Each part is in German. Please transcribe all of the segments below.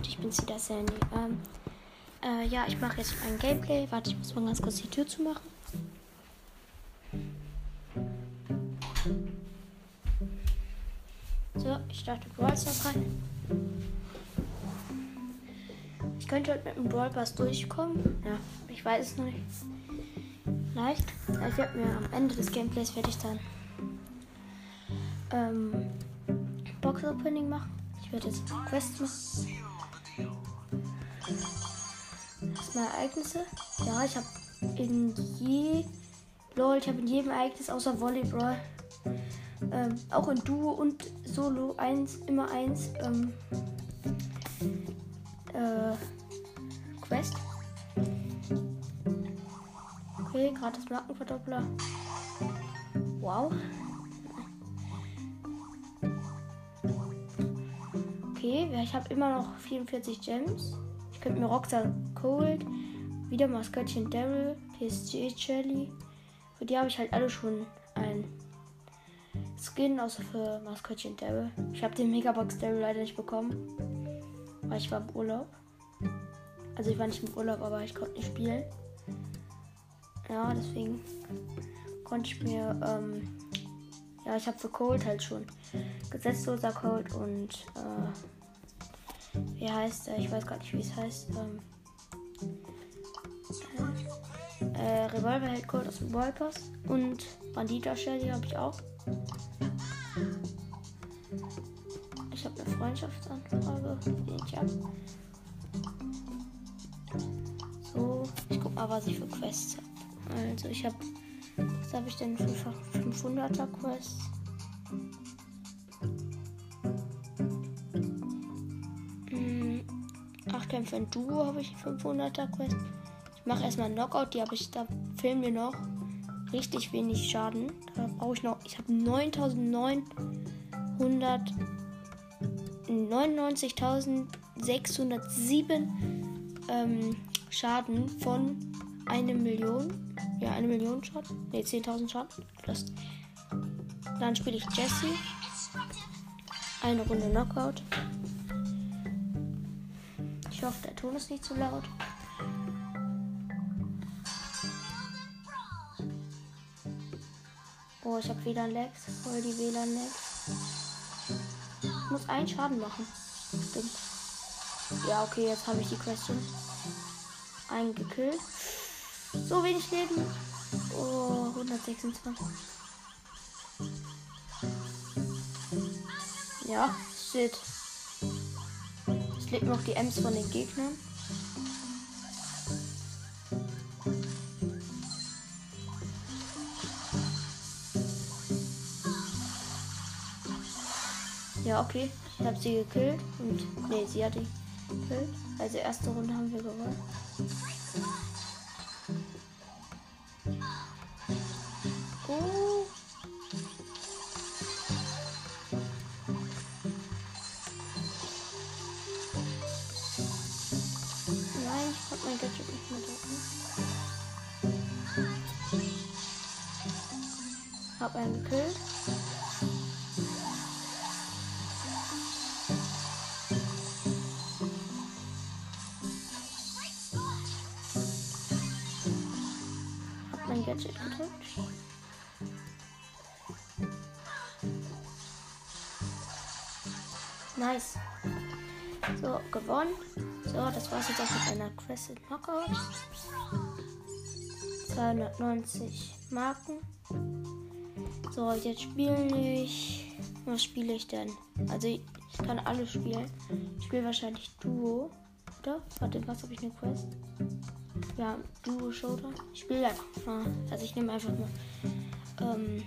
Leute, ich bin wieder Sandy. Ähm, äh, ja, ich mache jetzt ein Gameplay. Warte, ich muss mal ganz kurz die Tür zu machen. So, ich starte Brawl Stars rein. Ich könnte heute mit dem Brawl Pass durchkommen. Ja, ich weiß es noch nicht. Leicht. Ich werde mir am Ende des Gameplays werde ich dann ähm, Box Opening machen. Ich werde jetzt Quest machen. Erstmal Ereignisse. Ja, ich habe in je Lol, ich habe in jedem Ereignis außer Volleyball ähm, auch in Duo und Solo eins, immer eins ähm, äh, Quest. Okay, gratis Markenverdoppler. Wow. Okay, ich habe immer noch 44 Gems. Ich könnte mir Roxanne Cold, wieder Maskottchen Daryl, PSG Jelly. Für die habe ich halt alle schon ein Skin, außer für Maskottchen Daryl. Ich habe den Megabox Daryl leider nicht bekommen, weil ich war im Urlaub. Also ich war nicht im Urlaub, aber ich konnte nicht spielen. Ja, deswegen konnte ich mir, ähm, ja, ich habe für Cold halt schon gesetzloser Cold und, äh, wie heißt er? Ich weiß gar nicht, wie es heißt. Ähm, äh, Revolver hält Cold aus dem Ballpass und Bandita Shelly habe ich auch. Ich habe eine Freundschaftsanfrage, ich ab. So, ich guck mal, was ich für Quests habe. Also ich habe, was habe ich denn für 500er Quests? Acht Kämpfe in Duo habe ich 500er Quest. Ich mache erstmal Knockout, die habe ich, da fehlen mir noch richtig wenig Schaden. Da brauche ich noch, ich habe 99.607 ähm, Schaden von eine Million. Ja, eine Million Schaden. Ne, 10.000 Schaden. Das. Dann spiele ich Jesse. Eine Runde Knockout. Ich hoffe, der Ton ist nicht zu laut. Oh, ich habe WLAN-Lags. Voll die WLAN-Lags. Ich muss einen Schaden machen. Stimmt. Ja, okay, jetzt habe ich die Question. Einen gekillt. So wenig Leben. Oh, 126. Ja, shit. Es lebt noch die Ems von den Gegnern. Ja, okay. Ich habe sie gekillt. Und. Nee, sie hat die gekillt. Also erste Runde haben wir gewonnen. Mein Gadget gedrückt. Nice. So, gewonnen. So, das war's jetzt auch mit einer Quest in Knockout. 290 Marken. So, jetzt spiele ich. Was spiele ich denn? Also, ich kann alles spielen. Ich spiele wahrscheinlich Duo. Oder? Warte, was habe ich eine Quest? Ja, Duo Showdown. Ich spiele einfach. Also, ich nehme einfach mal ähm,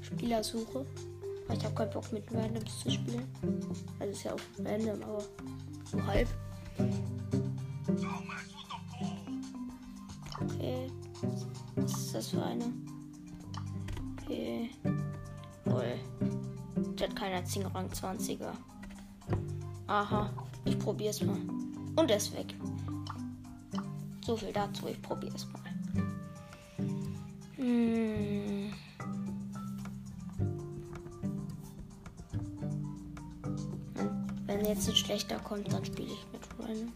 Spielersuche. Weil ich habe keinen Bock mit Randoms zu spielen. Also, ist ja auch random, aber so halb. Okay. Was ist das für eine? Okay. Wohl. Der hat keinen einzigen Rang 20er. Aha. Ich probier's mal. Und er ist weg. So viel dazu. Ich probier's mal. Hm. Wenn jetzt ein schlechter kommt, dann spiele ich mit eine.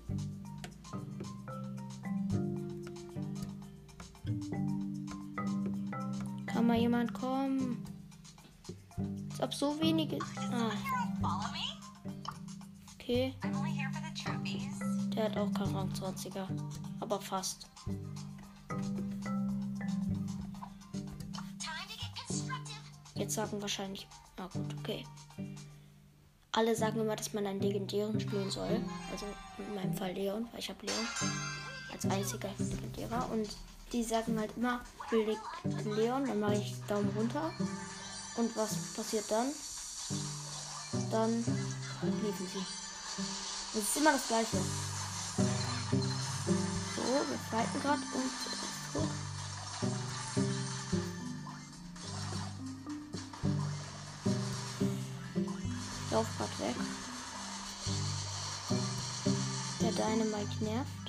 Kann mal jemand kommen? Als ob so wenige. Ah. Okay. Der hat auch keinen Rang 20er. Aber fast. Jetzt sagen wahrscheinlich. Ah gut, okay. Alle sagen immer, dass man einen legendären spielen soll. Also in meinem Fall Leon, weil ich habe Leon als einziger legendärer. Und die sagen halt immer, ich will Leon, dann mache ich Daumen runter. Und was passiert dann? Dann liefen sie. Es ist immer das gleiche. Fighten gerade und zurück. Lauf grad weg. Der Dynamite nervt.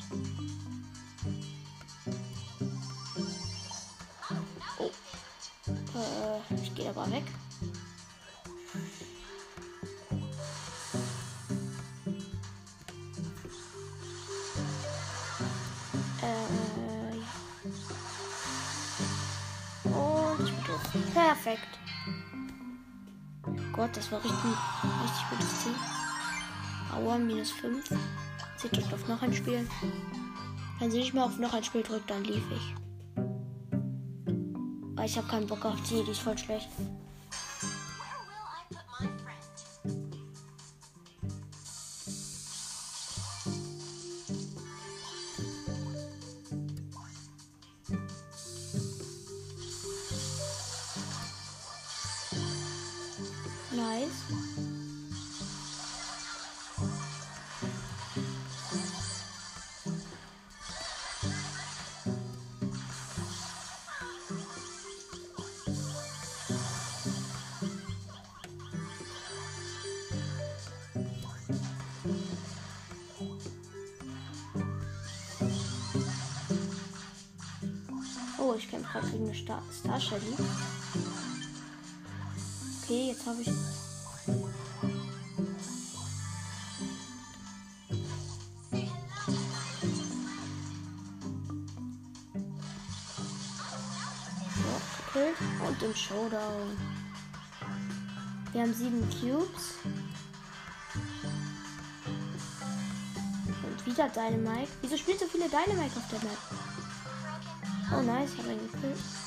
Perfekt. Gott, das war richtig, richtig gutes Ziel. Aua, minus 5. Sie drückt auf noch ein Spiel. Wenn sie nicht mehr auf noch ein Spiel drückt, dann lief ich. Aber ich habe keinen Bock auf die, die ist voll schlecht. Star, Star Shelly. Okay, jetzt habe ich. Und im Showdown. Wir haben sieben Cubes. Und wieder Dynamite. Wieso spielt so viele Dynamite auf der Map? Oh nice, ich habe ihn gekillt.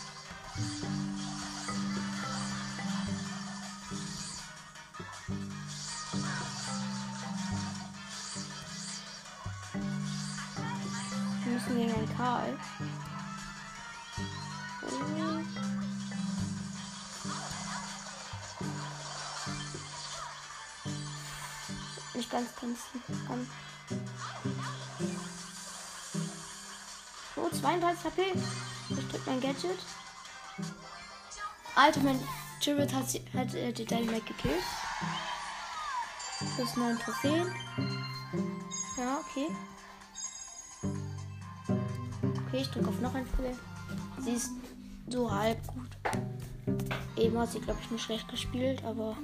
Ganz tanzen. An. Oh, 32 HP. Ich drück mein Gadget. Alter, mein Jared hat, hat äh, die Dynamite gekillt. Plus 9 Trophäen. Ja, okay. Okay, ich drücke auf noch ein Spiel. Sie ist so halb gut. Eben hat sie, glaube ich, nicht schlecht gespielt, aber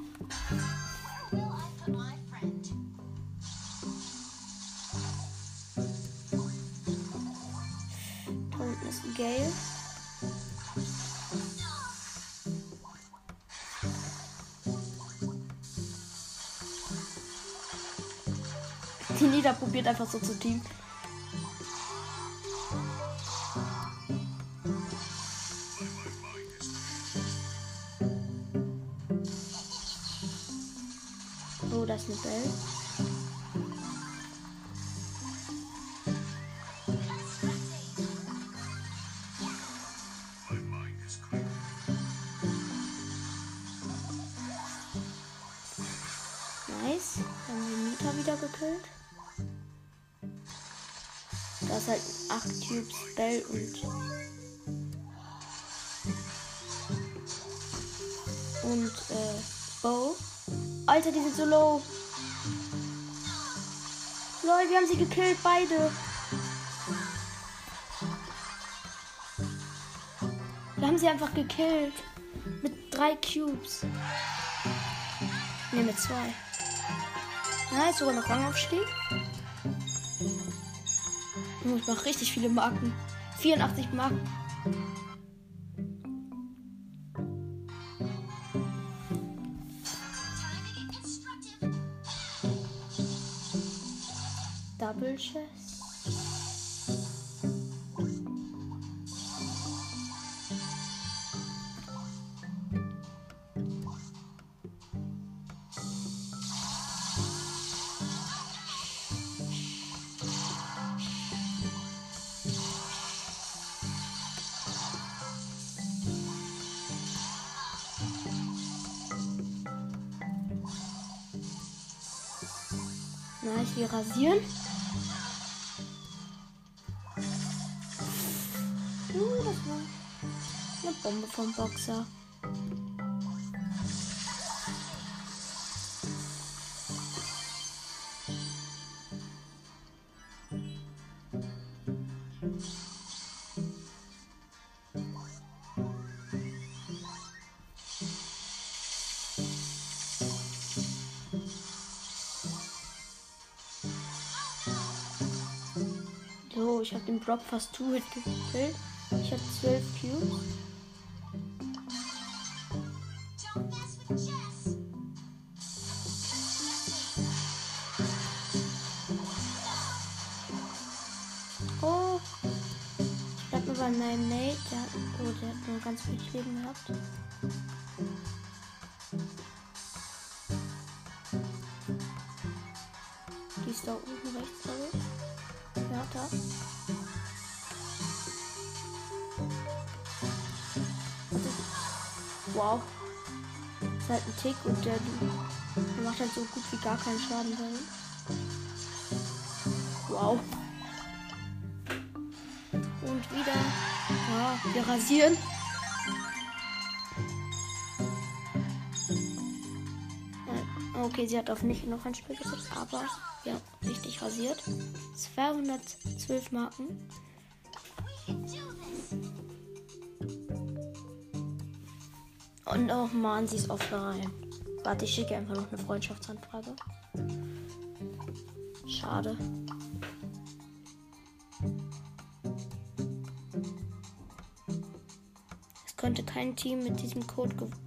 Die probiert einfach so zu teamen. Oh, das ist eine Bell. 8 Cubes Bell und. Und, äh, Bow. Alter, die sind so low. Lol, wir haben sie gekillt, beide. Wir haben sie einfach gekillt. Mit drei Cubes. Ne, mit zwei. Nice, sogar noch Rangaufstieg. Ich mache richtig viele Marken. 84 Marken. Double Chest. Wir rasieren. Uh, das war eine Bombe vom Boxer. Brock fast Two-Hit gekillt. Ich habe 12 Cubes. Oh. Ich bleib nur bei meinem Mate. Der hat, oh, der hat nur ganz wenig Leben gehabt. Die ist da oben rechts, glaube ich. Ja, da. Wow. Ist halt ein Tick und der, der macht halt so gut wie gar keinen Schaden. Wow. Und wieder. Ja, wir rasieren. Äh, Okay, sie hat auf mich noch ein Spiel gesetzt, aber ja, richtig rasiert. 212 Marken. Und oh man, sie ist offline. Warte, ich schicke einfach noch eine Freundschaftsanfrage. Schade. Es konnte kein Team mit diesem Code gefunden.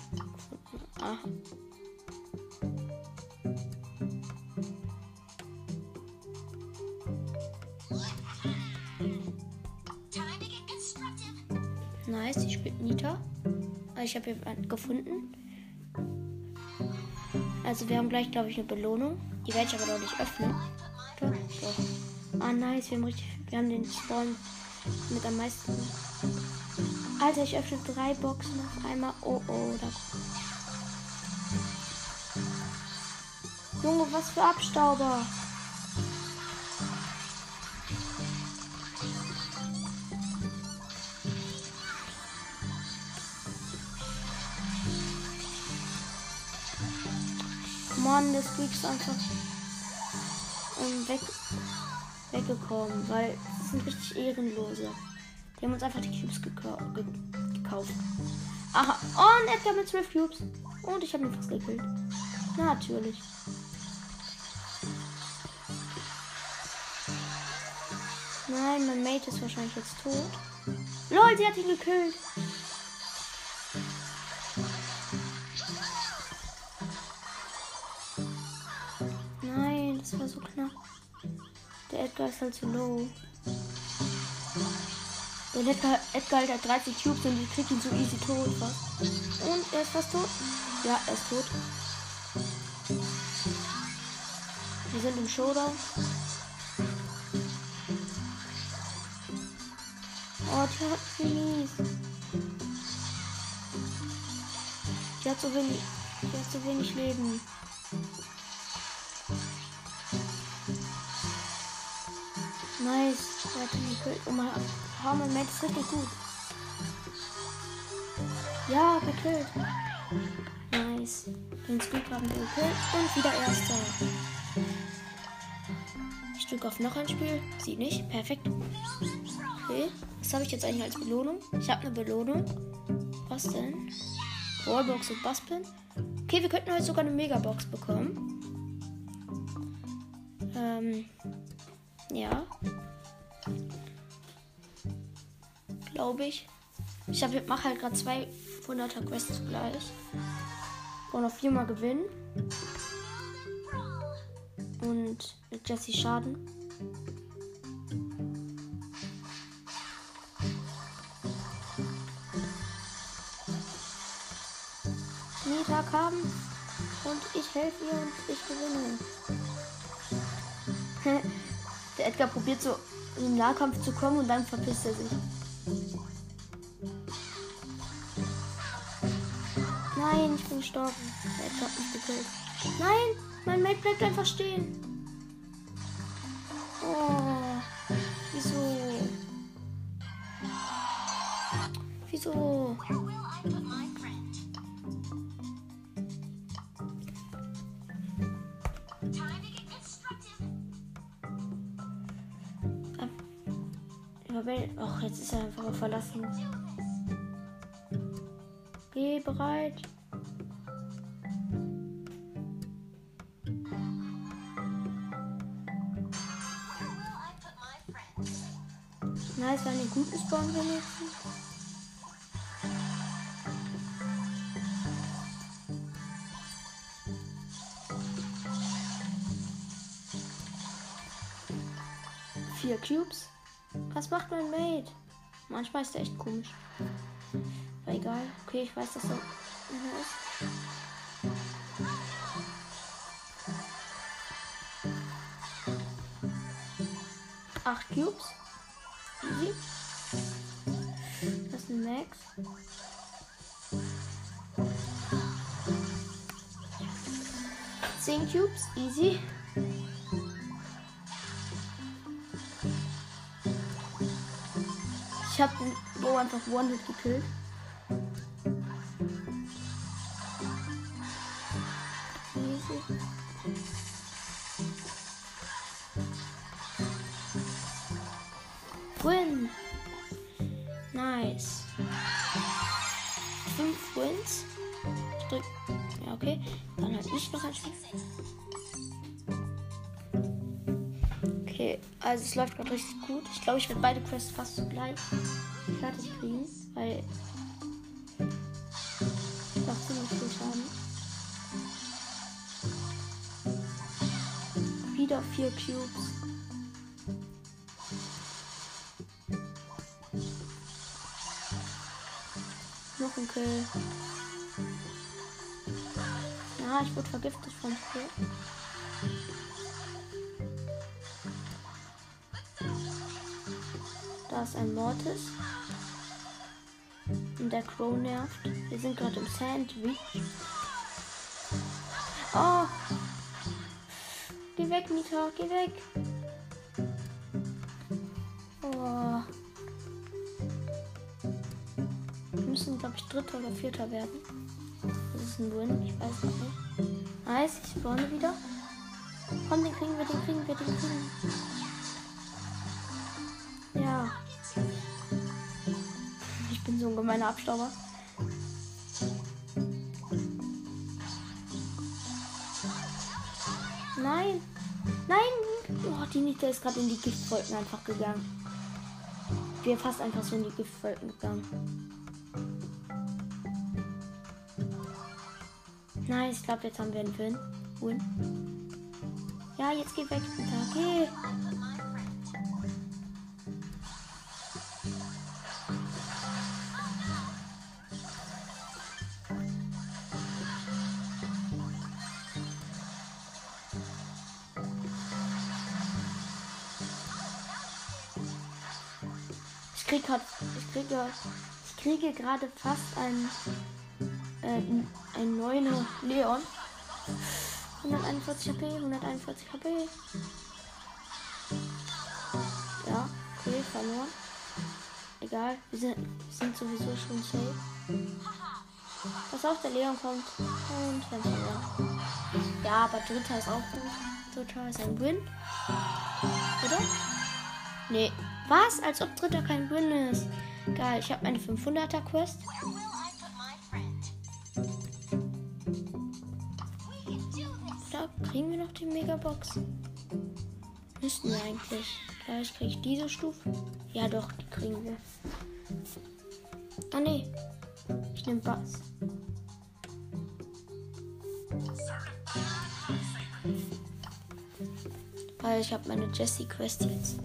Aha. Nice, sie spielt Nita. Ich habe jemanden gefunden. Also wir haben gleich, glaube ich, eine Belohnung. Die werde ich aber noch nicht öffnen. Doch, doch. Ah, nice. Wir haben, richtig, wir haben den Spawn mit am meisten. Alter, ich öffne drei Boxen auf einmal. Oh, oh. Da. Junge, was für Abstauber. Mann, Squeak ist einfach ähm, weg, weggekommen, weil das sind richtig Ehrenlose. Die haben uns einfach die Cubes gekau ge gekauft. Aha, und Edgar mit 12 Cubes. Und ich habe ihn fast gekillt. Natürlich. Nein, mein Mate ist wahrscheinlich jetzt tot. Lol, sie hat ihn gekillt. Halt zu low. Der Edgar, Edgar hat 30 Cubes und ich krieg ihn so easy tot fast. Und er ist fast tot. Ja, er ist tot. Wir sind im Showdown. Oh, die hat mies. Die hat so wenig. Die hat so wenig Leben. Nice. Oh mein Hammer Mate ist richtig gut. Ja, gekillt. Nice. Den Squeak haben wir gekillt. Und wieder erster. Ich drücke auf noch ein Spiel. Sieht nicht. Perfekt. Okay. Was habe ich jetzt eigentlich als Belohnung? Ich habe eine Belohnung. Was denn? Wallbox und Basspin. Okay, wir könnten heute sogar eine Megabox bekommen. Ähm. Ja. Glaube ich. Ich mache halt gerade 200er Quests gleich. Und noch viermal gewinnen. Und mit Jesse Schaden. Mittag haben und ich helfe ihr und ich gewinne. Der Edgar probiert so im Nahkampf zu kommen und dann verpisst er sich. Nein, ich bin gestorben. Der Edgar hat mich gekillt. Nein, mein Mate bleibt einfach stehen. Oh, wieso? Wieso? Ist einfach verlassen. Geh bereit. Nice, war eine gute Spawn wenigstens. Vier Cubes. Was macht mein Mate? Manchmal ist der echt komisch. Aber egal. Okay, ich weiß, dass er ist. Acht Cubes. Easy. Das ist ein Max. Zehn Cubes. Easy. Ich habe den Bo einfach One-Hit gekillt. Win. Nice. Fünf Wins. Ja, okay. Dann halt ich noch ein Spiel. Also es läuft gerade richtig gut. Ich glaube, ich werde beide Quests fast zugleich fertig kriegen, weil ich macht ziemlich viel Schaden. Wieder vier Cubes. Noch ein Kill. Ja, ich wurde vergiftet vom Spiel. Da ist ein Mortis. Und der Crow nervt. Wir sind gerade im Sandwich. Oh! Geh weg, Mita, geh weg. Oh. Wir müssen, glaube ich, Dritter oder Vierter werden. Das ist ein Win, ich weiß nicht. Nice, ich spawne wieder. Komm, den kriegen wir, den kriegen wir, den kriegen wir. Gemeiner Abstauber. Nein. Nein. Oh, die Nita ist gerade in die Giftwolken einfach gegangen. Wir fast einfach so in die Giftwolken gegangen. Nice, ich glaube, jetzt haben wir einen Win. Win. Ja, jetzt geh weg. Geh. Krieg grad, ich kriege, ich kriege gerade fast ein, äh, ein neuner Leon. 141 HP, 141 HP. Ja, okay, verloren. Egal, wir sind, wir sind sowieso schon safe. Pass auf, der Leon kommt. Und dann verloren. Ja, aber dritter ist auch gut. Dritter ist ein Win. Oder? Nee. Was? Als ob dritter kein Win ist. Geil, ich habe meine 500er Quest. Da kriegen wir noch die Megabox. Müssten wir eigentlich. Vielleicht kriege ich diese Stufe. Ja, doch, die kriegen wir. Ah, nee. Ich nehme Bass. Weil ich habe meine Jessie-Quest jetzt.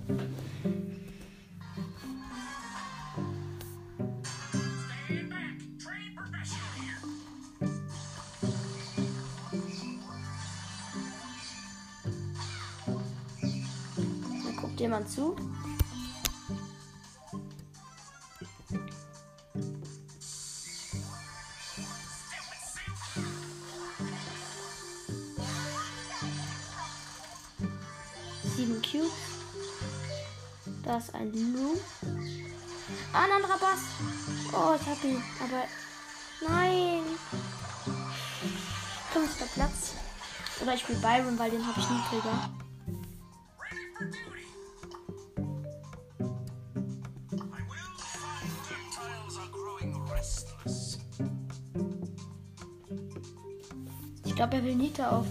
Jemand zu. Sieben Cubes. Da ist ein Lu. Ah, ein anderer Bass. Oh, ich hab ihn. Aber nein. Fünfter Platz. Oder ich spiele Byron, weil den habe ich niedriger. Glaube, er will Nita auf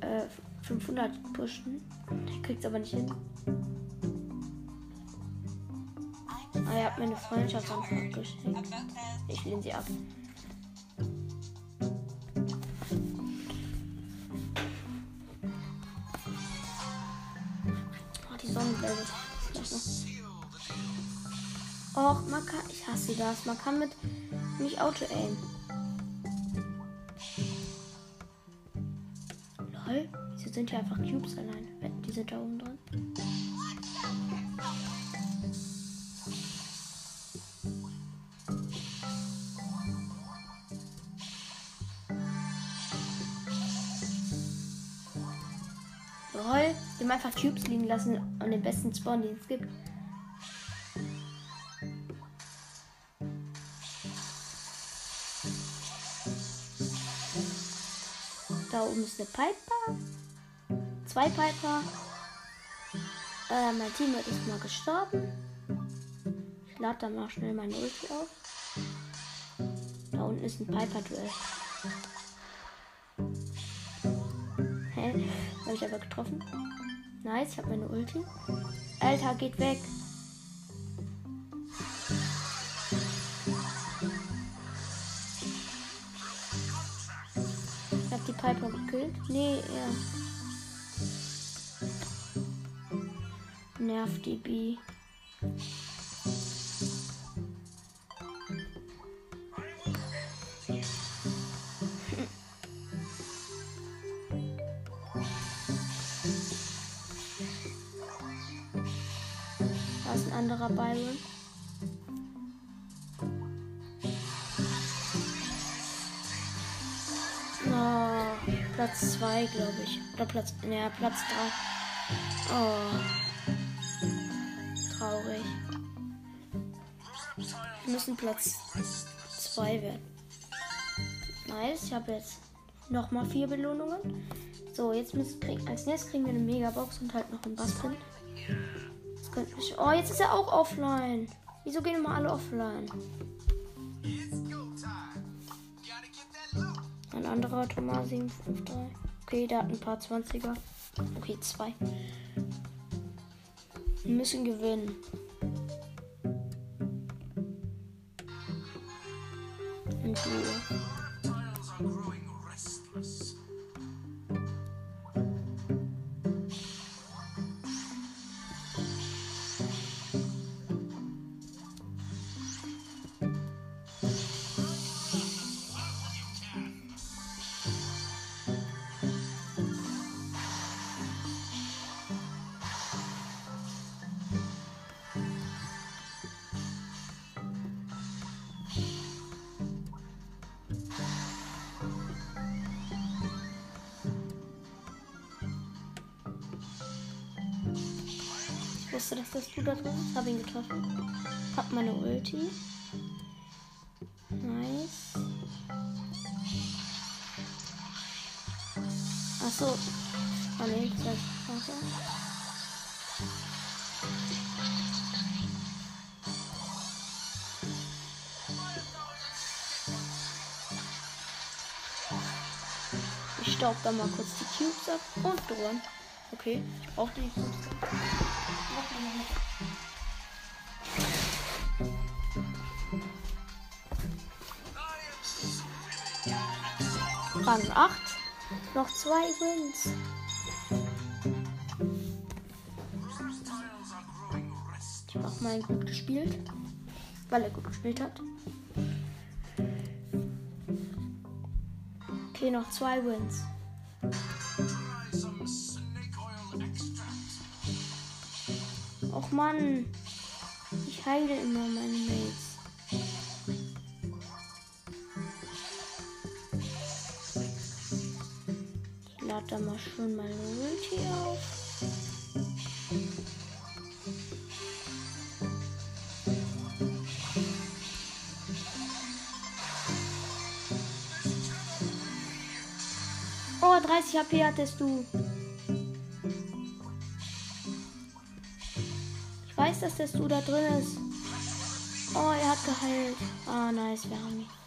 äh, 500 pushen. Er kriegt's aber nicht hin. Ah, er hat mir eine Freundschaftsanfrage geschenkt. Ich lehne sie ab. Oh, die. Vielleicht noch. Och, man kann. Ich hasse das. Man kann mit nicht Auto-Aim. Lol. Einfach Cubes allein? Die sind da oben drin. Lol. Die haben einfach Cubes liegen lassen an den besten Spawn, den es gibt. Da oben ist eine Piper. Zwei Piper. Äh, mein Teammate ist mal gestorben. Ich lade da mal schnell meine Ulti auf. Da unten ist ein Piper-Duell. Hä? Habe ich aber getroffen. Nice, ich habe meine Ulti. Alter, geht weg. Ich hab die Piper gekillt. Nee, ja. Nervt die B. Da ist ein anderer Byron. Oh, Platz 2, glaube ich. Oder Platz. Ja, Platz 3. Oh. Traurig. Wir müssen Platz 2 werden. Nice, ich habe jetzt nochmal vier Belohnungen. So, jetzt müssen krieg, als nächstes kriegen wir eine Megabox und halt noch. Das könnte mich. Oh, jetzt ist er auch offline. Wieso gehen immer alle offline? Ein anderer Thomas 753. Okay, der hat ein paar 20er. Okay, zwei. Wir müssen gewinnen. Und du. Wusste, dass das du da drin bist. Hab ihn getroffen. Hab meine Ulti. Nice. Achso. Ah das heißt, warte. Ich staub da mal kurz die Cubes ab und dran. Okay, ich brauche die Cubes. Rang 8. Noch zwei Wins. Ich habe mal gut gespielt. Weil er gut gespielt hat. Okay, noch zwei Wins. Mann. Ich heile immer meine Mates. Ich lade da mal schon mal Ulti auf. Oh, 30 HP hattest du. Dass das du da drin ist. Oh, er hat geheilt. Ah, nice, wir haben ihn.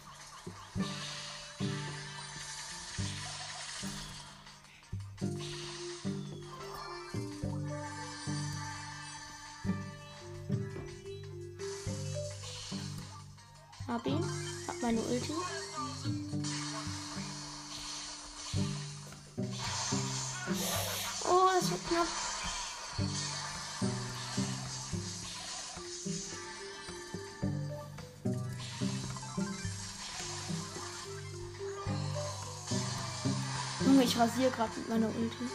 Rasiere gerade mit meiner Ulti.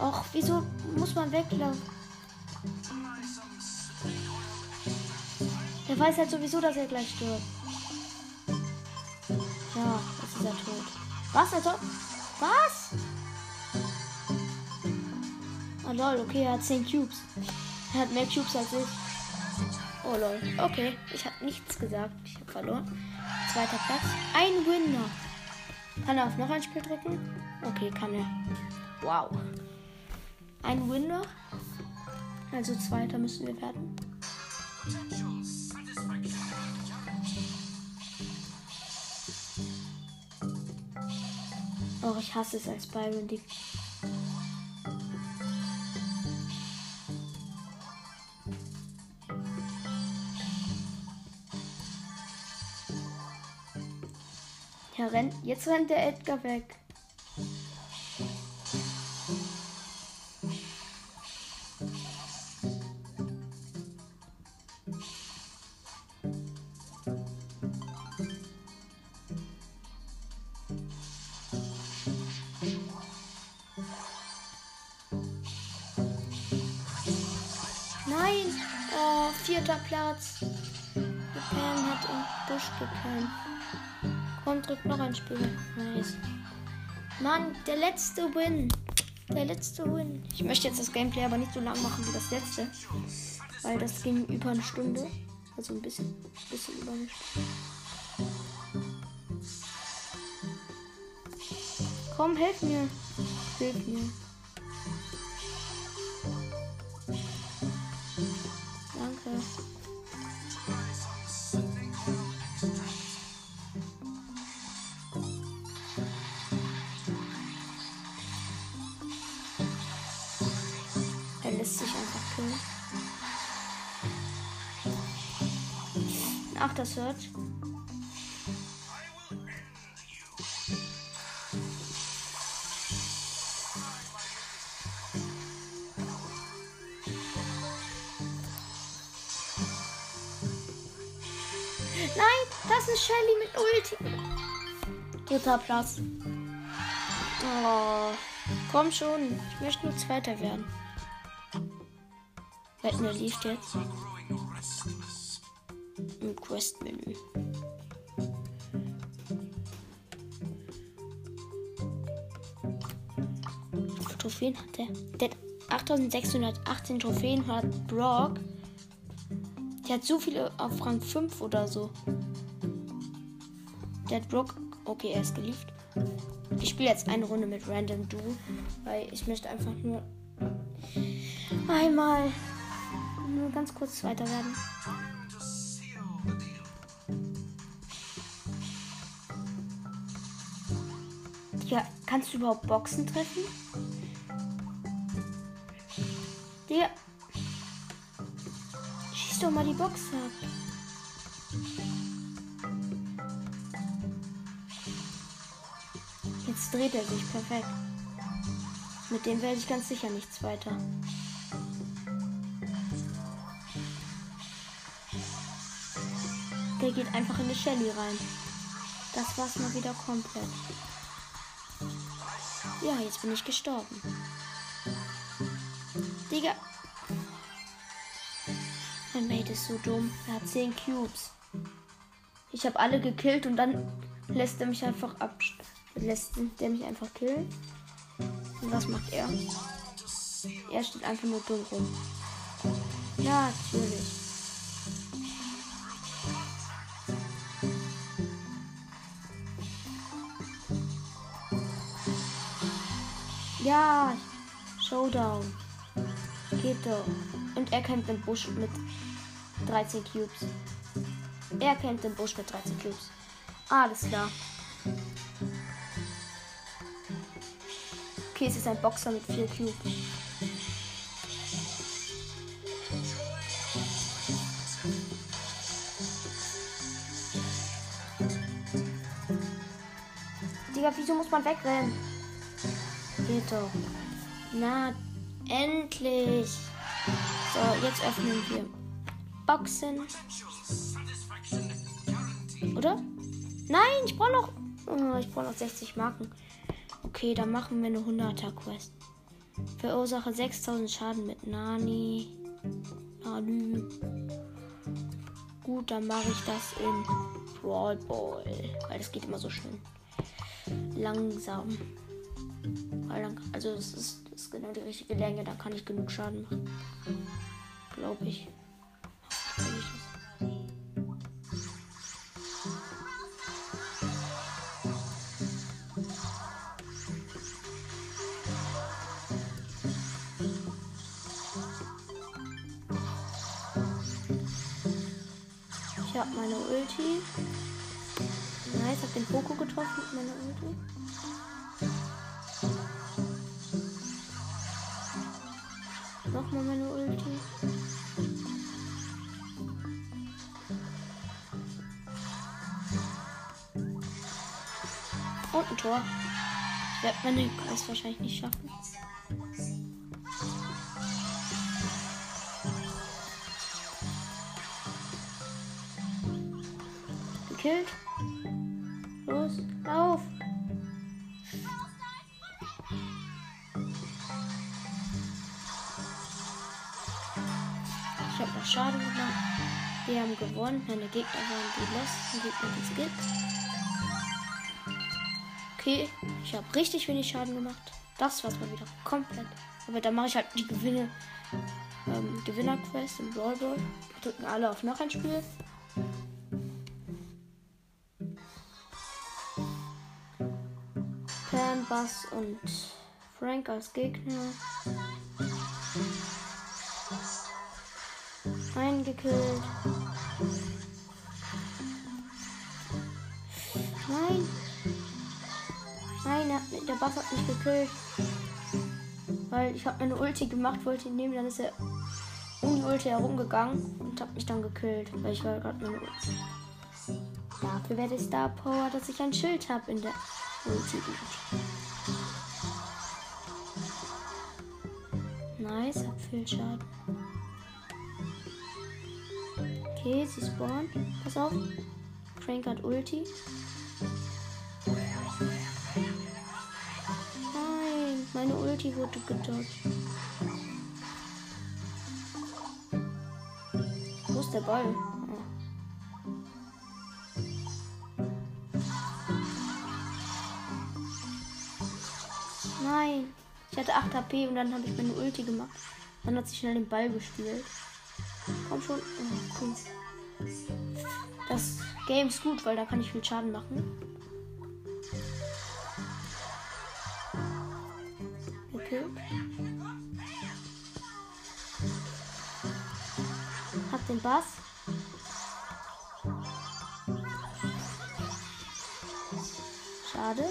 Och, wieso muss man weglaufen? Der weiß halt sowieso, dass er gleich stirbt. Ja, jetzt ist er tot. Was, also? Was? Oh lol, okay, er hat 10 Cubes. Er hat mehr Cubes als ich. Oh lol. Okay, ich habe nichts gesagt. Ich habe verloren. Zweiter Platz. Ein Winner. Kann er auf noch ein Spiel drücken? Okay, kann er. Wow. Ein Winner. Also zweiter müssen wir werden. Oh, ich hasse es als Byron. Die rennt, jetzt rennt der Edgar weg. Mann, der letzte Win. Der letzte Win. Ich möchte jetzt das Gameplay aber nicht so lang machen wie das letzte. Weil das ging über eine Stunde. Also ein bisschen, bisschen über eine Stunde. Komm, hilf mir. Hilf mir. Das hört. Nein, das ist Shelly mit Ulti. Dritter Platz. Oh, komm schon. Ich möchte nur Zweiter werden. Wetten, der lief jetzt Quest-Menü. Trophäen hat der? Der hat 8618 Trophäen hat Brock. Der hat so viele auf Rang 5 oder so. Der hat Brock. Okay, er ist geliebt. Ich spiele jetzt eine Runde mit Random Duo, weil ich möchte einfach nur einmal nur ganz kurz weiter werden. Ja, kannst du überhaupt Boxen treffen? Digga, doch mal die Box ab. Jetzt dreht er sich perfekt. Mit dem werde ich ganz sicher nichts weiter. Der geht einfach in die Shelly rein. Das war's mal wieder komplett. Ja, jetzt bin ich gestorben. Digga. Mein Mate ist so dumm. Er hat 10 Cubes. Ich habe alle gekillt und dann lässt er mich einfach ab. Lässt der mich einfach killen. Und was macht er? Er steht einfach nur dumm rum. Ja, natürlich. Ja, Showdown. Geht doch. Und er kennt den Busch mit 13 Cubes. Er kennt den Busch mit 13 Cubes. Alles klar. Okay, es ist ein Boxer mit 4 Cubes. Digga, wieso muss man wegrennen? Doch. Na, endlich. So, jetzt öffnen wir Boxen. Oder? Nein, ich brauche noch. Oh, ich brauche noch 60 Marken. Okay, dann machen wir eine 100er Quest. Verursache 6000 Schaden mit Nani. Nani. Gut, dann mache ich das in Brawl Ball. Weil das geht immer so schnell. Langsam. Also das ist, ist genau die richtige Länge, da kann ich genug Schaden machen. Glaube ich. Ich habe meine Ulti. Nice, hab den Poco getroffen mit meiner Ulti. Nochmal meine Ulti. Und ein Tor. Ich werde meine Quest wahrscheinlich nicht schaffen. Gekillt. Gewonnen. Meine Gegner waren die letzten Gegner, die es gibt. Okay, ich habe richtig wenig Schaden gemacht. Das war's mal wieder komplett. Aber dann mache ich halt die Gewinne, ähm, Gewinnerquest im Brawl Ball. Drücken alle auf noch ein Spiel. Pan, Bass und Frank als Gegner. Eingekillt. Nein. Nein, hat, der Bass hat mich gekillt. Weil ich habe meine Ulti gemacht, wollte ihn nehmen, dann ist er um die Ulti herumgegangen und hat mich dann gekillt, weil ich war gerade meine Ulti. Dafür werde ich Star Power, dass ich ein Schild habe in der Ulti. Nice, hab viel Schaden. Okay, sie spawnt. Pass auf. Frank hat Ulti. Nein, meine Ulti wurde gedodged. Wo ist der Ball? Ah. Nein. Ich hatte 8 HP und dann habe ich meine Ulti gemacht. Dann hat sie schnell den Ball gespielt. Komm schon. Oh, cool. Das Game ist gut, weil da kann ich viel Schaden machen. Okay. Hab den Bass. Schade.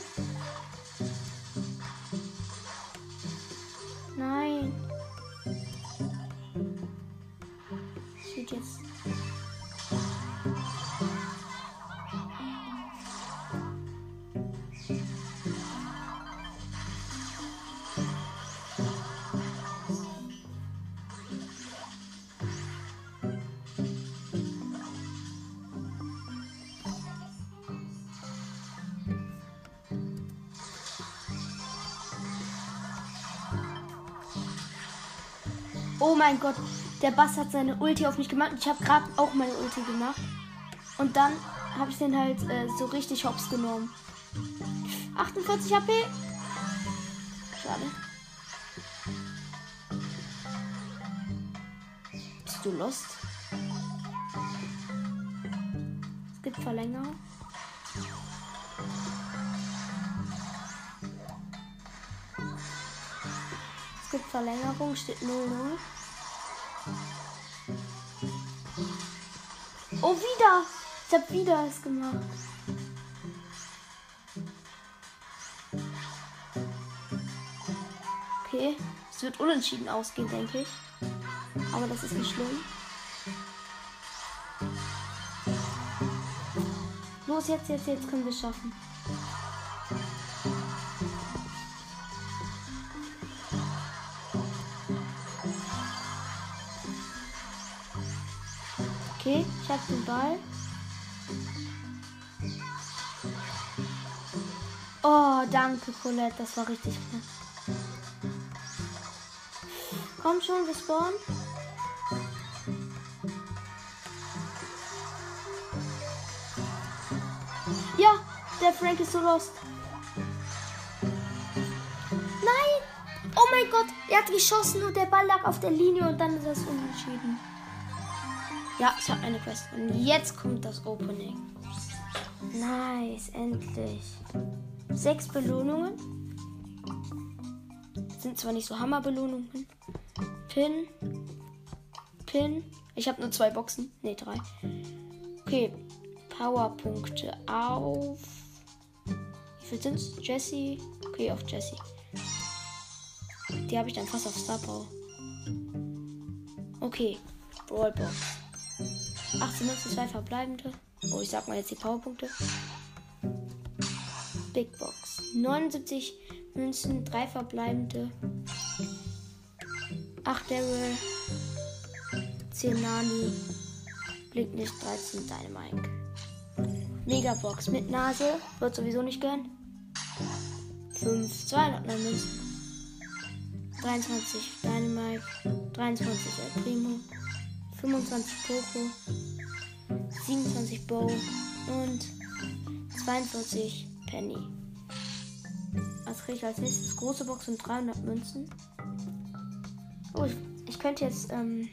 Mein Gott, der Bass hat seine Ulti auf mich gemacht. Ich habe gerade auch meine Ulti gemacht. Und dann habe ich den halt äh, so richtig hops genommen. 48 HP. Schade. Bist du lost? Es gibt Verlängerung. Es gibt Verlängerung, steht 0-0. Wieder! Ich hab wieder es gemacht. Okay, es wird unentschieden ausgehen, denke ich. Aber das ist nicht schlimm. Los, jetzt, jetzt, jetzt können wir es schaffen. Okay, hab den Ball. Oh, danke, Colette. Das war richtig knapp. Komm schon, wir spawnen. Ja, der Frank ist so lost. Nein! Oh mein Gott, er hat geschossen und der Ball lag auf der Linie und dann ist es unentschieden. Ja, ich habe eine Quest. Und jetzt kommt das Opening. Nice, endlich. Sechs Belohnungen. Sind zwar nicht so Hammerbelohnungen. Pin. Pin. Ich habe nur zwei Boxen. Ne, drei. Okay. Powerpunkte auf. Wie viel sind's? Jesse. Okay, auf Jesse. Die habe ich dann fast auf Star Power. Okay. Brawlbox. 18 Münzen, zwei verbleibende. Oh, ich sag mal jetzt die Powerpunkte. Big Box. 79 Münzen, drei verbleibende. 8 Daryl. 10 Nani. Blinkt nicht 13 Dynamike. Megabox mit Nase. Wird sowieso nicht gönnen. 5, 209 Münzen. 23 Dynamite. 23 El Primo. 25 Poco. 27 Bow. Und 42 Penny. Was kriege ich als nächstes? Große Box und 300 Münzen. Oh, ich, ich könnte jetzt, ähm,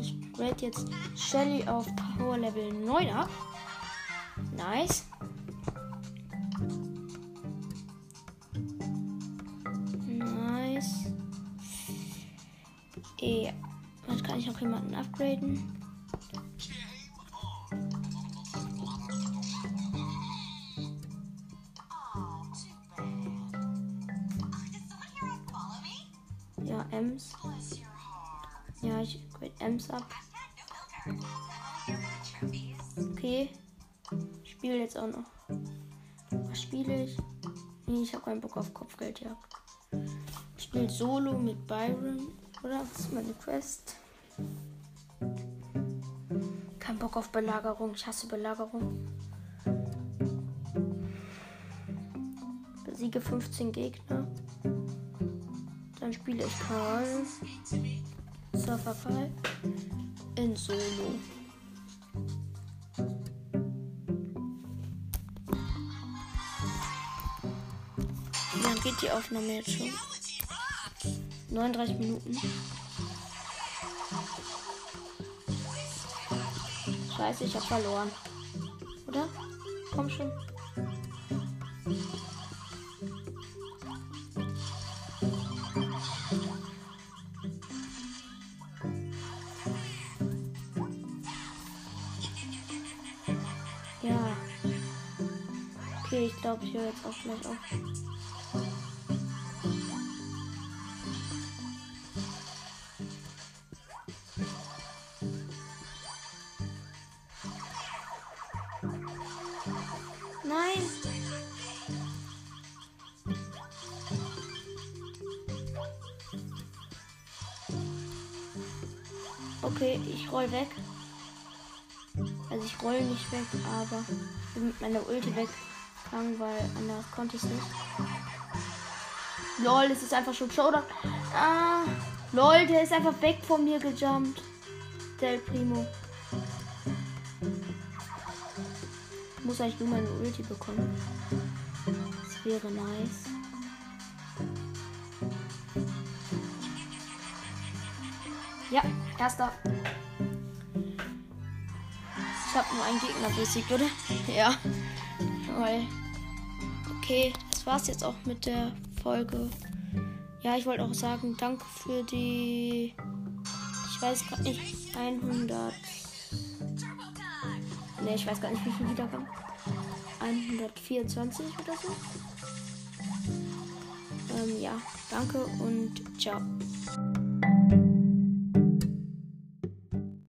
ich grade jetzt Shelly auf Power Level 9 ab. Nice. Nice. Jemanden upgraden? Ja, Ems. Ja, ich grade Ems ab. Okay. Ich spiele jetzt auch noch. Was spiele ich? Nee, ich habe keinen Bock auf Kopfgeldjagd. Ich spiele Solo mit Byron. Oder was ist meine Quest? Bock auf Belagerung. Ich hasse Belagerung. Besiege 15 Gegner. Dann spiele ich Karl. Surfer Karl. In Solo. Wie lange geht die Aufnahme jetzt schon? 39 Minuten. Scheiße, ich hab verloren. Oder? Komm schon. Ja. Okay, ich glaube, ich höre jetzt auch gleich auf. Okay, ich roll weg. Also ich roll nicht weg, aber bin mit meiner Ulti weggegangen, weil anders konnte ich nicht. Lol, es ist einfach schon Showdown. Ah, Lol, der ist einfach weg von mir gejumpt. Del Primo. Ich muss eigentlich nur meine Ulti bekommen. Das wäre nice. Ja, erster. Ich habe nur einen Gegner besiegt, oder? Ja. Toll. Okay, das war's jetzt auch mit der Folge. Ja, ich wollte auch sagen, danke für die. Ich weiß gar nicht. 100. Ne, ich weiß gar nicht, wie viel Wiedergaben. 124 oder so. Ähm, ja, danke und ciao.